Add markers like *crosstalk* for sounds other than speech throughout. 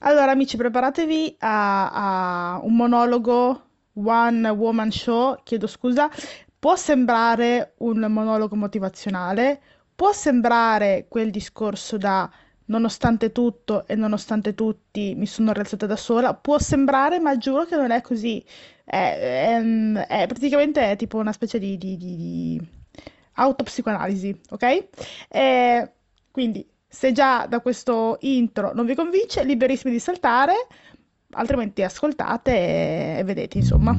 Allora, amici, preparatevi a, a un monologo one woman show, chiedo scusa. Può sembrare un monologo motivazionale, può sembrare quel discorso da nonostante tutto e nonostante tutti mi sono rialzata da sola, può sembrare, ma giuro che non è così. È, è- è praticamente è tipo una specie di, di, di, di autopsicoanalisi, ok? E quindi, se già da questo intro non vi convince, liberissimi di saltare, altrimenti ascoltate e, e vedete, insomma.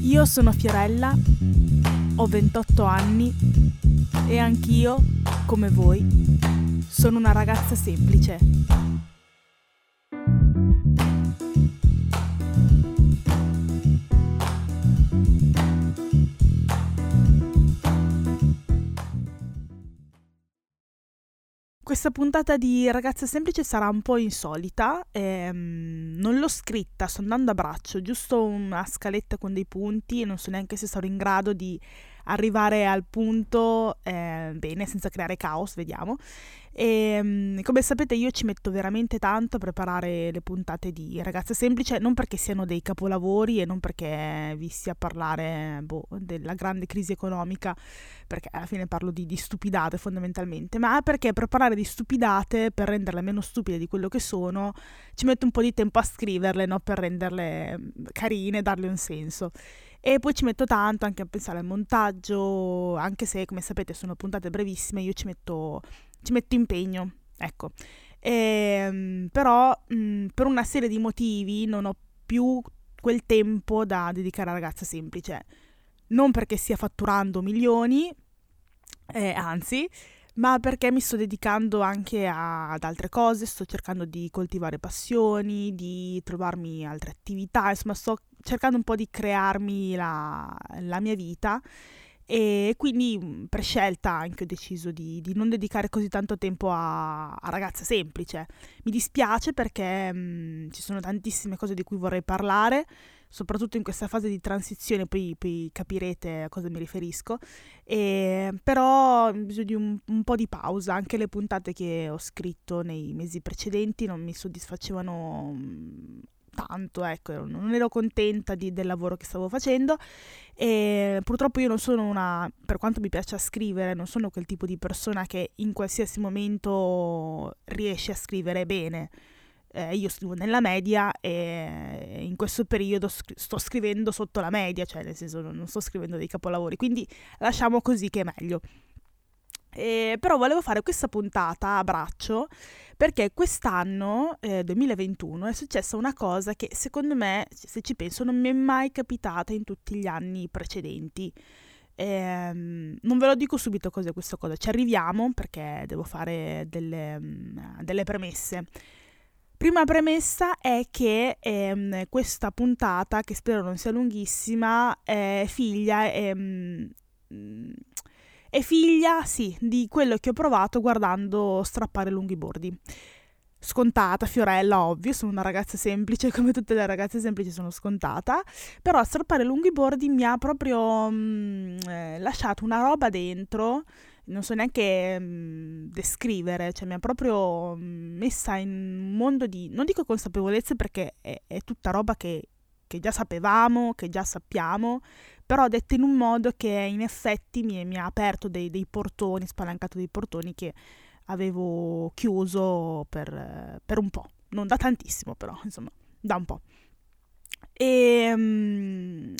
Io sono Fiorella, ho 28 anni e anch'io, come voi, sono una ragazza semplice. Questa puntata di Ragazza Semplice sarà un po' insolita, ehm, non l'ho scritta, sto andando a braccio, giusto una scaletta con dei punti e non so neanche se sarò in grado di arrivare al punto eh, bene, senza creare caos, vediamo. E mm, come sapete io ci metto veramente tanto a preparare le puntate di Ragazza Semplice, non perché siano dei capolavori e non perché vi sia a parlare boh, della grande crisi economica, perché alla fine parlo di, di stupidate fondamentalmente, ma perché preparare di stupidate per renderle meno stupide di quello che sono, ci metto un po' di tempo a scriverle, no? per renderle mm, carine, darle un senso. E poi ci metto tanto anche a pensare al montaggio, anche se come sapete sono puntate brevissime, io ci metto, ci metto impegno, ecco. Ehm, però mh, per una serie di motivi non ho più quel tempo da dedicare a ragazza semplice. Non perché stia fatturando milioni, eh, anzi, ma perché mi sto dedicando anche a- ad altre cose, sto cercando di coltivare passioni, di trovarmi altre attività, insomma sto cercando un po' di crearmi la, la mia vita e quindi mh, per scelta anche ho deciso di, di non dedicare così tanto tempo a, a ragazza semplice. Mi dispiace perché mh, ci sono tantissime cose di cui vorrei parlare, soprattutto in questa fase di transizione, poi, poi capirete a cosa mi riferisco. E, però ho bisogno di un, un po' di pausa, anche le puntate che ho scritto nei mesi precedenti non mi soddisfacevano mm, tanto, ecco, non ero contenta di- del lavoro che stavo facendo e purtroppo io non sono una, per quanto mi piaccia scrivere, non sono quel tipo di persona che in qualsiasi momento riesce a scrivere bene. Eh, io scrivo nella media e in questo periodo scri- sto scrivendo sotto la media, cioè nel senso non sto scrivendo dei capolavori, quindi lasciamo così che è meglio. Eh, però volevo fare questa puntata a braccio perché quest'anno, eh, 2021, è successa una cosa che secondo me, se ci penso, non mi è mai capitata in tutti gli anni precedenti. Ehm, non ve lo dico subito cos'è questa cosa, ci arriviamo perché devo fare delle, mm, delle premesse. Prima premessa è che ehm, questa puntata, che spero non sia lunghissima, è figlia, ehm, è figlia, sì, di quello che ho provato guardando strappare lunghi bordi. Scontata, Fiorella, ovvio, sono una ragazza semplice, *laughs* come tutte le ragazze semplici sono scontata, però strappare lunghi bordi mi ha proprio mm, eh, lasciato una roba dentro, non so neanche mm, descrivere, cioè mi ha proprio mm, messa in un mondo di, non dico consapevolezze perché è, è tutta roba che, che già sapevamo, che già sappiamo, però dette in un modo che in effetti mi, mi ha aperto dei, dei portoni, spalancato dei portoni che avevo chiuso per, per un po', non da tantissimo però, *laughs* insomma, da un po'. E, mm,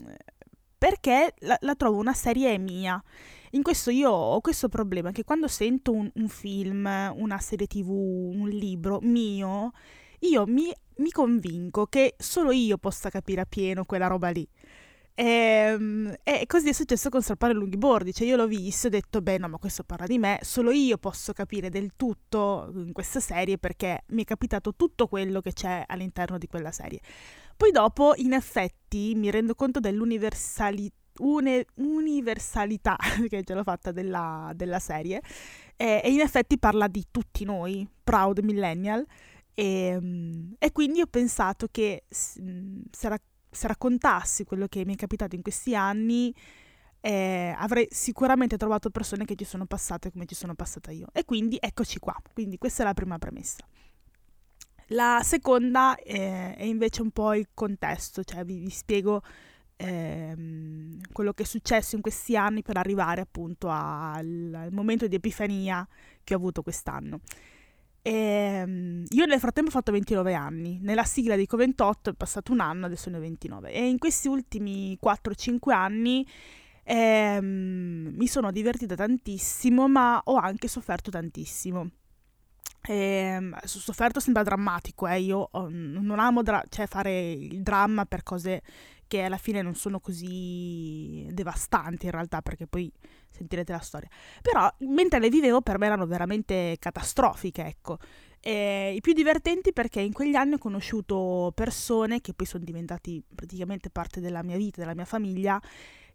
perché la, la trovo una serie mia. In questo io ho questo problema che quando sento un, un film, una serie tv, un libro mio, io mi, mi convinco che solo io possa capire appieno quella roba lì. Ehm, E, così è successo con Strappare lunghi bordi, cioè io l'ho visto e ho detto, beh no, ma questo parla di me, solo io posso capire del tutto in questa serie perché mi è capitato tutto quello che c'è all'interno di quella serie. Poi dopo, in effetti, mi rendo conto dell'universalità universalità *laughs* che ce l'ho fatta della, della serie e, e in effetti parla di tutti noi, proud millennial e, mm, e quindi ho pensato che s- mm, se, ra- se raccontassi quello che mi è capitato in questi anni, eh, avrei sicuramente trovato persone che ci sono passate come ci sono passata io. E quindi eccoci qua. Quindi questa è la prima premessa. La seconda eh, è invece un po' il contesto, cioè vi, vi spiego ehm, quello che è successo in questi anni per arrivare appunto al, al momento di epifania che ho avuto quest'anno. E, ehm, io nel frattempo ho fatto 29 anni, nella sigla di Coventotto è passato un anno, adesso ne ho 29 e in questi ultimi 4-5 anni ehm, mi sono divertita tantissimo ma ho anche sofferto tantissimo. E, ehm, sofferto sembra drammatico, eh? io oh, non amo dra- cioè fare il dramma per cose che alla fine non sono così devastanti in realtà, perché poi sentirete la storia. Però mentre le vivevo per me erano veramente catastrofiche, ecco. E I più divertenti perché in quegli anni ho conosciuto persone che poi sono diventati praticamente parte della mia vita, della mia famiglia,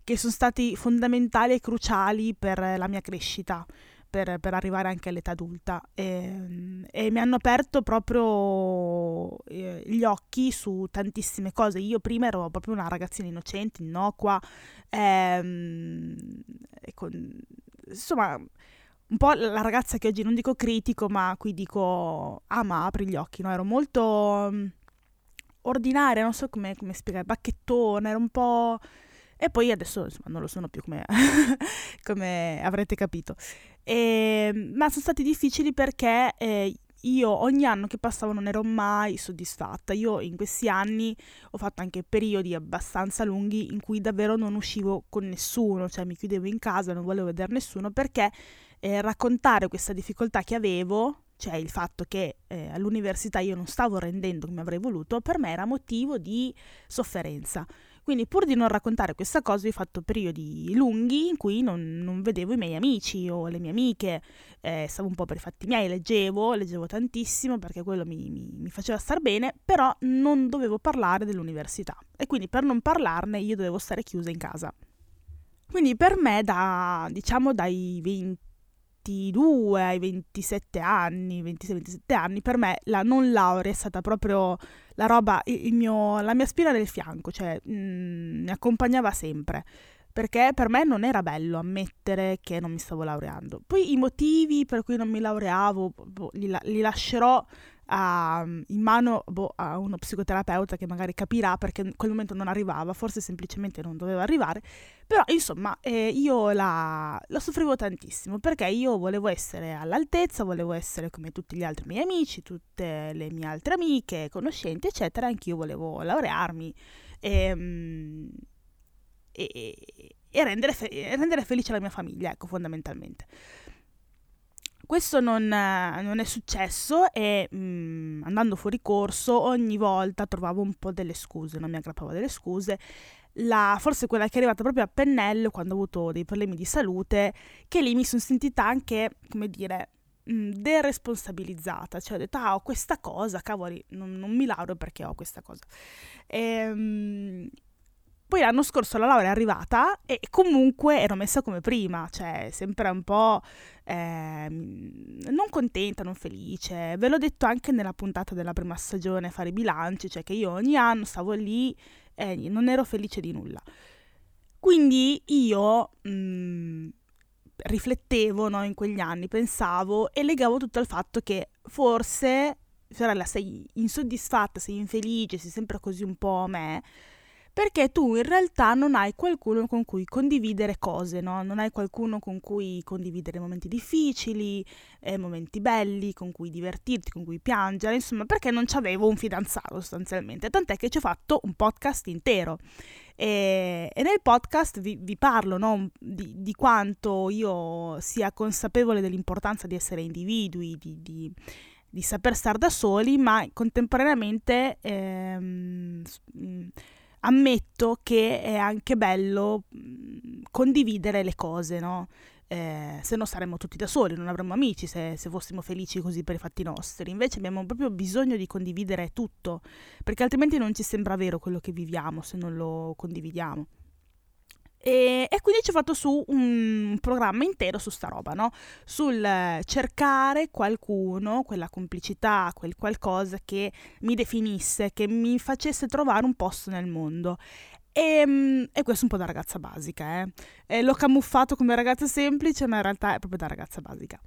che sono stati fondamentali e cruciali per la mia crescita per, per arrivare anche all'età adulta e, e mi hanno aperto proprio eh, gli occhi su tantissime cose. Io prima ero proprio una ragazzina innocente, innocua, ehm, con, insomma un po' la ragazza che oggi non dico critico, ma qui dico ah ma apri gli occhi, no? Ero molto mm, ordinaria, non so come, come spiegare, bacchettone, ero un po'... E poi adesso insomma, non lo sono più come, *laughs* come avrete capito. E, ehm, ma sono stati difficili perché eh, io ogni anno che passavo non ero mai soddisfatta. Io in questi anni ho fatto anche periodi abbastanza lunghi in cui davvero non uscivo con nessuno, cioè mi chiudevo in casa, non volevo vedere nessuno perché eh, raccontare questa difficoltà che avevo, cioè il fatto che eh, all'università io non stavo rendendo come avrei voluto, per me era motivo di sofferenza. Quindi pur di non raccontare questa cosa ho fatto periodi lunghi in cui non, non vedevo i miei amici o le mie amiche, eh, stavo un po' per i fatti miei, leggevo, leggevo tantissimo perché quello mi, mi, mi faceva star bene, però non dovevo parlare dell'università e quindi per non parlarne io dovevo stare chiusa in casa. Quindi per me da, diciamo dai 20 22 ai 27 anni, 26-27 anni, per me la non laurea è stata proprio la roba, mio, la mia spina del fianco, cioè mh, mm, mi accompagnava sempre. Perché per me non era bello ammettere che non mi stavo laureando. Poi i motivi per cui non mi laureavo boh, li, li lascerò a, in mano boh, a uno psicoterapeuta che magari capirà perché in quel momento non arrivava, forse semplicemente non doveva arrivare, però insomma eh, io la, la, soffrivo tantissimo perché io volevo essere all'altezza, volevo essere come tutti gli altri miei amici, tutte le mie altre amiche, conoscenti, eccetera, anch'io volevo laurearmi ehm, e, e, e rendere, fe- rendere felice la mia famiglia, ecco, fondamentalmente. Questo non, non, è successo e mh, mm, andando fuori corso ogni volta trovavo un po' delle scuse, non mi aggrappavo delle scuse. La, forse quella che è arrivata proprio a pennello quando ho avuto dei problemi di salute, che lì mi sono sentita anche, come dire, mm, deresponsabilizzata, cioè ho detto, ah, ho questa cosa, cavoli, non, non mi lauro perché ho questa cosa. E, ehm, poi l'anno scorso la laurea è arrivata e comunque ero messa come prima, cioè sempre un po' eh, non contenta, non felice. Ve l'ho detto anche nella puntata della prima stagione, fare i bilanci, cioè che io ogni anno stavo lì e non ero felice di nulla. Quindi io mh, mm, riflettevo no, in quegli anni, pensavo e legavo tutto al fatto che forse, sorella, sei insoddisfatta, sei infelice, sei sempre così un po' me perché tu in realtà non hai qualcuno con cui condividere cose, no? Non hai qualcuno con cui condividere momenti difficili, eh, momenti belli, con cui divertirti, con cui piangere, insomma, perché non avevo un fidanzato sostanzialmente, tant'è che ci ho fatto un podcast intero. E, e nel podcast vi, vi parlo no? di, di, quanto io sia consapevole dell'importanza di essere individui, di, di di saper stare da soli, ma contemporaneamente ehm, ammetto che è anche bello condividere le cose, no? Eh, se no saremmo tutti da soli, non avremmo amici se, se, fossimo felici così per i fatti nostri. Invece abbiamo proprio bisogno di condividere tutto, perché altrimenti non ci sembra vero quello che viviamo se non lo condividiamo. E, e, quindi ci ho fatto su un programma intero su sta roba, no? Sul cercare qualcuno, quella complicità, quel qualcosa che mi definisse, che mi facesse trovare un posto nel mondo. E, ehm, e, questo è un po' da ragazza basica, eh. E l'ho camuffato come ragazza semplice, ma in realtà è proprio da ragazza basica.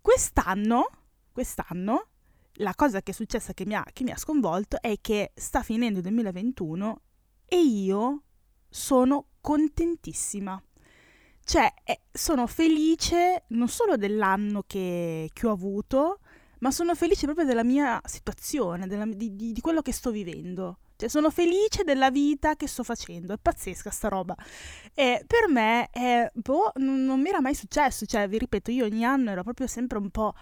Quest'anno, quest'anno, la cosa che è successa che mi, ha, che mi ha sconvolto è che sta finendo il 2021 e io sono contentissima. Cioè, eh, sono felice non solo dell'anno che, che, ho avuto, ma sono felice proprio della mia situazione, della, di, di, di, quello che sto vivendo. Cioè, sono felice della vita che sto facendo. È pazzesca sta roba. E per me, è, boh, non, non mi era mai successo. Cioè, vi ripeto, io ogni anno ero proprio sempre un po'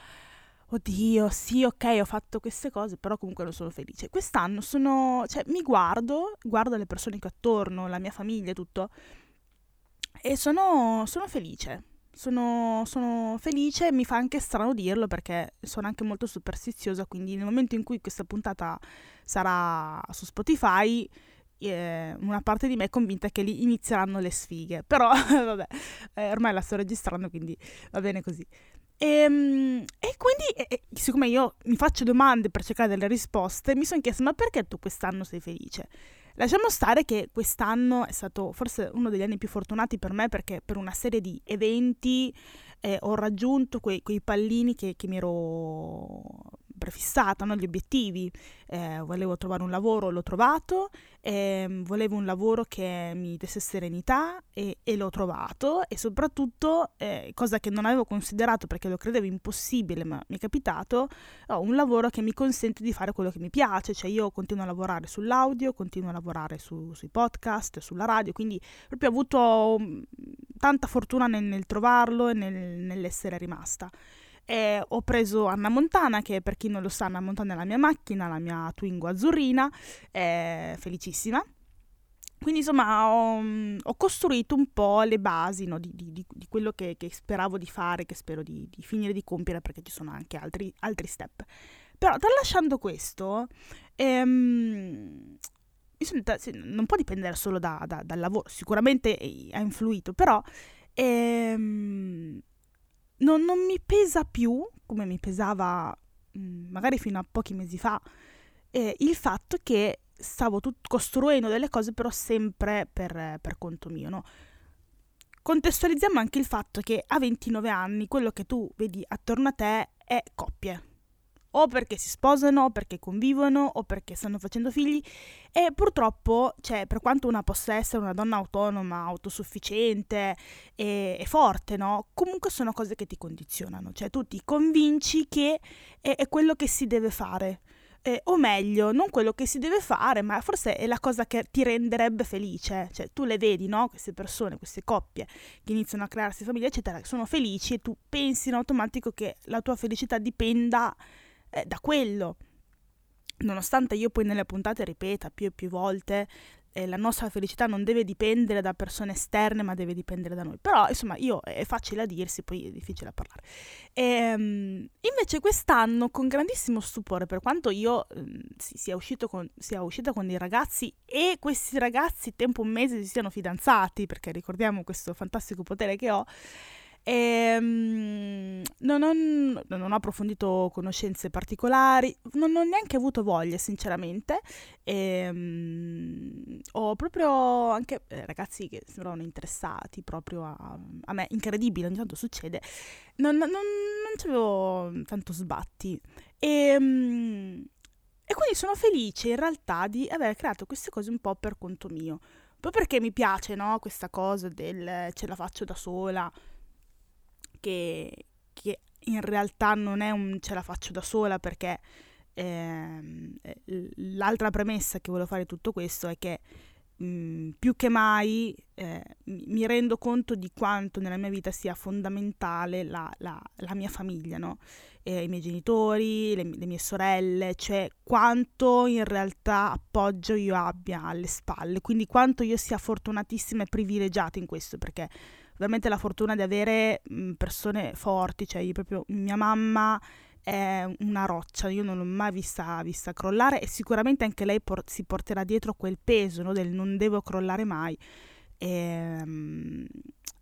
oddio, sì, ok, ho fatto queste cose, però comunque non sono felice. Quest'anno sono, cioè, mi guardo, guardo le persone che ho attorno, la mia famiglia, tutto, e sono, sono felice. Sono, sono felice e mi fa anche strano dirlo perché sono anche molto superstiziosa, quindi nel momento in cui questa puntata sarà su Spotify, eh, una parte di me è convinta che lì inizieranno le sfighe. Però, *laughs* vabbè, eh, ormai la sto registrando, quindi va bene così. E, ehm, e quindi, e, siccome io mi faccio domande per cercare delle risposte, mi sono chiesta: ma perché tu quest'anno sei felice? Lasciamo stare che quest'anno è stato forse uno degli anni più fortunati per me perché per una serie di eventi eh, ho raggiunto quei, quei pallini che, che mi ero prefissata, no? gli obiettivi. Eh, volevo trovare un lavoro, l'ho trovato, eh, volevo un lavoro che mi desse serenità e, e l'ho trovato e soprattutto, eh, cosa che non avevo considerato perché lo credevo impossibile, ma mi è capitato, ho un lavoro che mi consente di fare quello che mi piace, cioè io continuo a lavorare sull'audio, continuo a lavorare su, sui podcast, sulla radio, quindi proprio ho avuto mm, tanta fortuna nel, nel trovarlo e nel, nell'essere rimasta. E ho preso Anna Montana, che per chi non lo sa, Anna Montana è la mia macchina, la mia Twingo azzurrina, felicissima. Quindi insomma ho, ho, costruito un po' le basi no, di, di, di, quello che, che, speravo di fare, che spero di, di, finire di compiere perché ci sono anche altri, altri step. Però tralasciando questo, ehm, non può dipendere solo da, da, dal lavoro, sicuramente ha influito, però ehm, non, non mi pesa più, come mi pesava mm, magari fino a pochi mesi fa, eh, il fatto che stavo tut- costruendo delle cose però sempre per, per conto mio, no? Contestualizziamo anche il fatto che a 29 anni quello che tu vedi attorno a te è coppie, o perché si sposano, o perché convivono, o perché stanno facendo figli e purtroppo, cioè, per quanto una possa essere una donna autonoma, autosufficiente e, e forte, no? Comunque sono cose che ti condizionano, cioè tu ti convinci che è, è quello che si deve fare. Eh, o meglio, non quello che si deve fare, ma forse è la cosa che ti renderebbe felice. Cioè, tu le vedi, no? Queste persone, queste coppie che iniziano a crearsi famiglie, eccetera, sono felici e tu pensi in automatico che la tua felicità dipenda eh, da quello. Nonostante io poi nelle puntate ripeta più e più volte eh, la nostra felicità non deve dipendere da persone esterne, ma deve dipendere da noi. Però, insomma, io è facile a dirsi, poi è difficile a parlare. E, um, invece quest'anno, con grandissimo stupore, per quanto io um, si, sia, con, sia, uscita con dei ragazzi e questi ragazzi tempo un mese si siano fidanzati, perché ricordiamo questo fantastico potere che ho, e, um, non, ho, non, ho, approfondito conoscenze particolari, non ho neanche avuto voglia, sinceramente. E, um, ho proprio anche eh, ragazzi che sembravano interessati proprio a, a, me, incredibile, ogni tanto succede. Non, non, non c'avevo tanto sbatti. E, um, e quindi sono felice in realtà di aver creato queste cose un po' per conto mio. Poi perché mi piace, no? Questa cosa del ce la faccio da sola che, che in realtà non è un ce la faccio da sola perché ehm, l'altra premessa che volevo fare tutto questo è che mh, mm, più che mai eh, mi rendo conto di quanto nella mia vita sia fondamentale la, la, la mia famiglia, no? eh, i miei genitori, le, le, mie sorelle, cioè quanto in realtà appoggio io abbia alle spalle, quindi quanto io sia fortunatissima e privilegiata in questo, perché veramente la fortuna di avere persone forti, cioè io proprio mia mamma è una roccia, io non l'ho mai vista, vista crollare e sicuramente anche lei por- si porterà dietro quel peso no, del non devo crollare mai. E, ehm,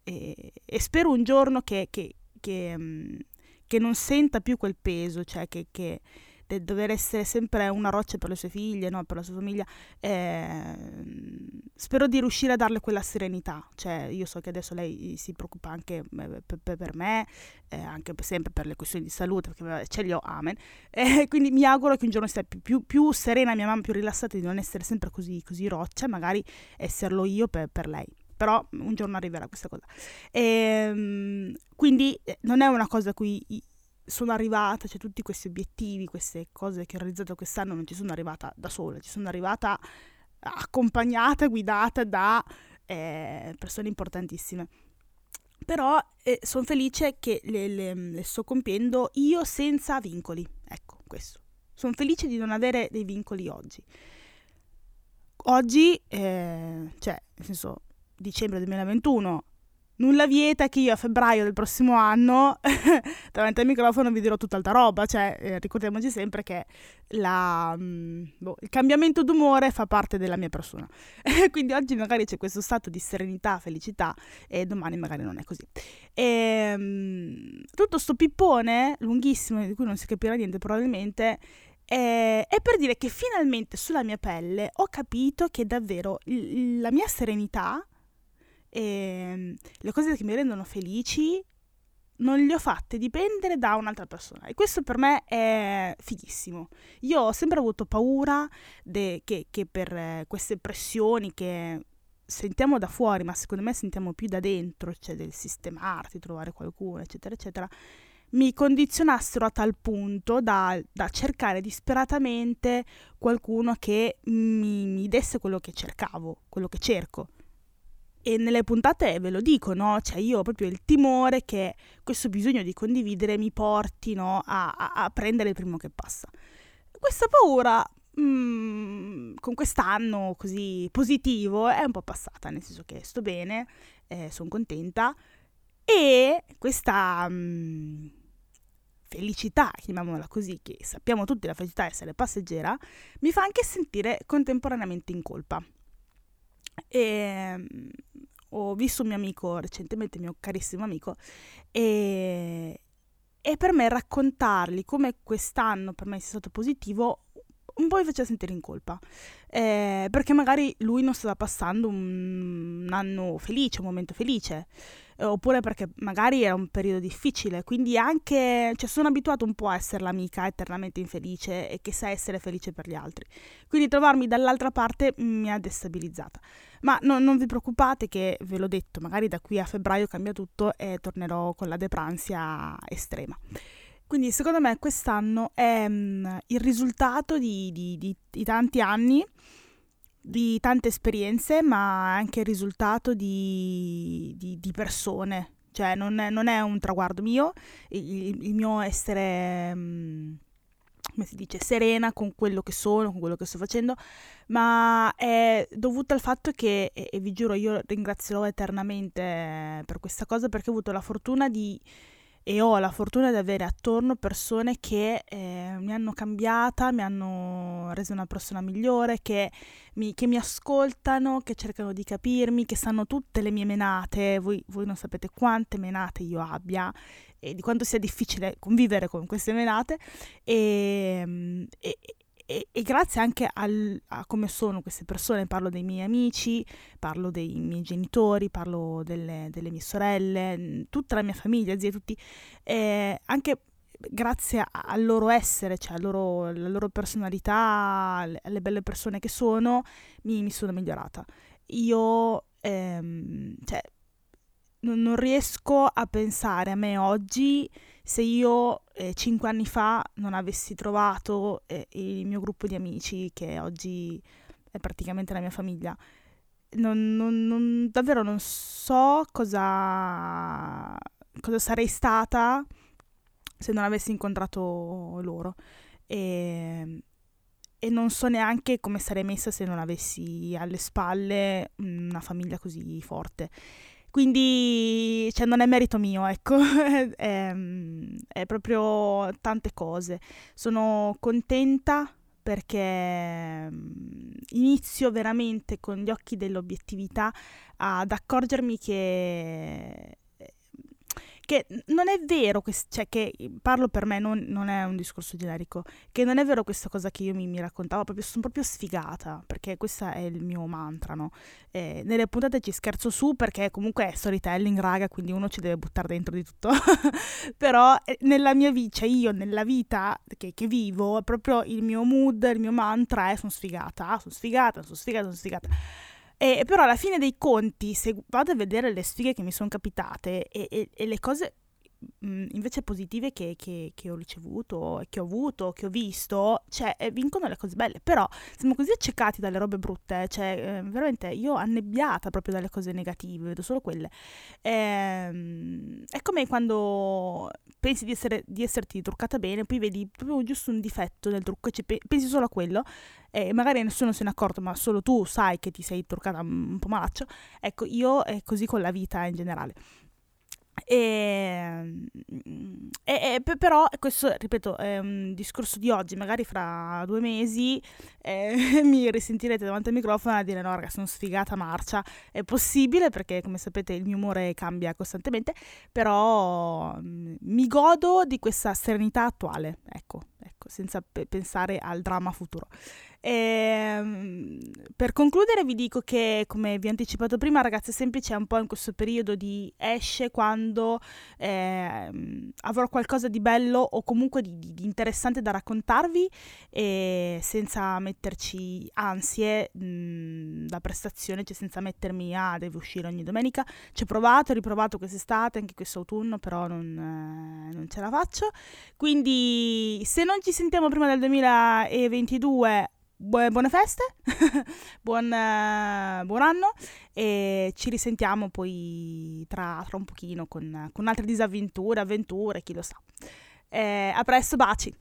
e, e spero un giorno che, che, che, che, non senta più quel peso, cioè che, del dover essere sempre una roccia per le sue figlie, no? per la sua famiglia, eh, spero di riuscire a darle quella serenità. Cioè, io so che adesso lei si preoccupa anche eh, per, me, eh, anche sempre per le questioni di salute, perché ce li ho, amen. *laughs* Eh, quindi mi auguro che un giorno sia più, più, più, serena mia mamma, più rilassata, di non essere sempre così, così roccia, magari esserlo io per, per lei però un giorno arriverà questa cosa. E, ehm, quindi eh, non è una cosa a cui sono arrivata, cioè tutti questi obiettivi, queste cose che ho realizzato quest'anno non ci sono arrivata da sola, ci sono arrivata accompagnata, guidata da eh, persone importantissime. Però eh, sono felice che le, le, le sto compiendo io senza vincoli. Ecco, questo. Sono felice di non avere dei vincoli oggi. Oggi, eh, cioè, nel senso, dicembre 2021, nulla vieta che io a febbraio del prossimo anno *laughs* davanti al microfono vi dirò tutt'altra roba, cioè eh, ricordiamoci sempre che la, mh, mm, boh, il cambiamento d'umore fa parte della mia persona, *laughs* quindi oggi magari c'è questo stato di serenità, felicità e domani magari non è così. E, mh, mm, tutto sto pippone lunghissimo di cui non si capirà niente probabilmente è, è per dire che finalmente sulla mia pelle ho capito che davvero l- la mia serenità e ehm, le cose che mi rendono felici non le ho fatte dipendere da un'altra persona e questo per me è fighissimo. Io ho sempre avuto paura de, che, che, per eh, queste pressioni che sentiamo da fuori, ma secondo me sentiamo più da dentro, cioè del sistemarti, trovare qualcuno, eccetera, eccetera, mi condizionassero a tal punto da, da cercare disperatamente qualcuno che mi, mi desse quello che cercavo, quello che cerco e nelle puntate ve lo dico, no? Cioè io ho proprio il timore che questo bisogno di condividere mi porti no? a, a, a, prendere il primo che passa. Questa paura mm, con quest'anno così positivo è un po' passata, nel senso che sto bene, eh, sono contenta e questa mm, felicità, chiamiamola così, che sappiamo tutti la felicità essere passeggera, mi fa anche sentire contemporaneamente in colpa. E ehm, ho visto un mio amico recentemente, mio carissimo amico, e, e per me raccontargli come quest'anno per me sia stato positivo un po' mi faceva sentire in colpa, eh, perché magari lui non stava passando un, un anno felice, un momento felice, eh, oppure perché magari era un periodo difficile, quindi anche, cioè sono abituato un po' a essere l'amica eternamente infelice e che sa essere felice per gli altri, quindi trovarmi dall'altra parte mi ha destabilizzata. Ma no, non vi preoccupate che, ve l'ho detto, magari da qui a febbraio cambia tutto e tornerò con la depransia estrema. Quindi secondo me quest'anno è um, il risultato di, di, di, di, tanti anni, di tante esperienze, ma anche il risultato di, persone. Cioè non è, non è, un traguardo mio, il, il mio essere... Um, come si dice, serena con quello che sono, con quello che sto facendo, ma è dovuta al fatto che, e, e vi giuro, io ringrazierò eternamente per questa cosa perché ho avuto la fortuna di e ho la fortuna di avere attorno persone che eh, mi hanno cambiata, mi hanno reso una persona migliore, che mi, che mi, ascoltano, che cercano di capirmi, che sanno tutte le mie menate, voi, voi non sapete quante menate io abbia e di quanto sia difficile convivere con queste menate. E, e, e, e grazie anche al, a come sono queste persone, parlo dei miei amici, parlo dei miei genitori, parlo delle, delle mie sorelle, tutta la mia famiglia, zia, tutti, eh, anche grazie al loro essere, cioè loro, alla loro personalità, alle belle persone che sono, mi, mi sono migliorata. Io, ehm, cioè, non, non riesco a pensare a me oggi se io eh, cinque anni fa non avessi trovato eh, il mio gruppo di amici, che oggi è praticamente la mia famiglia, non, non, non, davvero non so cosa, cosa sarei stata se non avessi incontrato loro. E, e non so neanche come sarei messa se non avessi alle spalle una famiglia così forte. Quindi cioè, non è merito mio, ecco, *laughs* è, è, proprio tante cose. Sono contenta perché mm, inizio veramente con gli occhi dell'obiettività ad accorgermi che che non è vero, que- cioè che parlo per me, non, non, è un discorso generico, che non è vero questa cosa che io mi, mi raccontavo, proprio, sono proprio sfigata, perché questo è il mio mantra, no? Eh, nelle puntate ci scherzo su perché comunque è storytelling, raga, quindi uno ci deve buttare dentro di tutto, *laughs* però eh, nella mia vita, cioè io nella vita che, che vivo, proprio il mio mood, il mio mantra è sono sfigata, sono sfigata, sono sfigata, sono sfigata. E, però alla fine dei conti, se vado a vedere le sfighe che mi sono capitate e, e, e le cose mh, invece positive che, che, che, ho ricevuto, che ho avuto, che ho visto, cioè eh, vincono le cose belle. Però siamo così accecati dalle robe brutte, cioè eh, veramente io annebbiata proprio dalle cose negative, vedo solo quelle. Ehm, è come quando pensi di, essere, di esserti truccata bene, poi vedi proprio giusto un difetto nel trucco pe- pensi solo a quello e magari nessuno se ne è accorto, ma solo tu sai che ti sei truccata un po' malaccio. Ecco, io è così con la vita in generale. E, e, e, però questo, ripeto, è un discorso di oggi, magari fra due mesi eh, *laughs* mi risentirete davanti al microfono a dire no ragazzi sono sfigata marcia, è possibile perché come sapete il mio umore cambia costantemente, però mm, mi godo di questa serenità attuale, ecco, ecco senza pe- pensare al dramma futuro. E, ehm, per concludere vi dico che, come vi ho anticipato prima, Ragazze Semplici è un po' in questo periodo di esce quando eh, avrò qualcosa di bello o comunque di, di, interessante da raccontarvi e senza metterci ansie mh, da prestazione, cioè senza mettermi a ah, deve uscire ogni domenica. Ci ho provato, ho riprovato quest'estate, anche quest'autunno, però non, eh, non ce la faccio. Quindi se non ci sentiamo prima del 2022 buone feste, *laughs* buon, uh, buon, anno e ci risentiamo poi tra, tra un pochino con, con altre disavventure, avventure, chi lo sa. Eh, a presto, baci!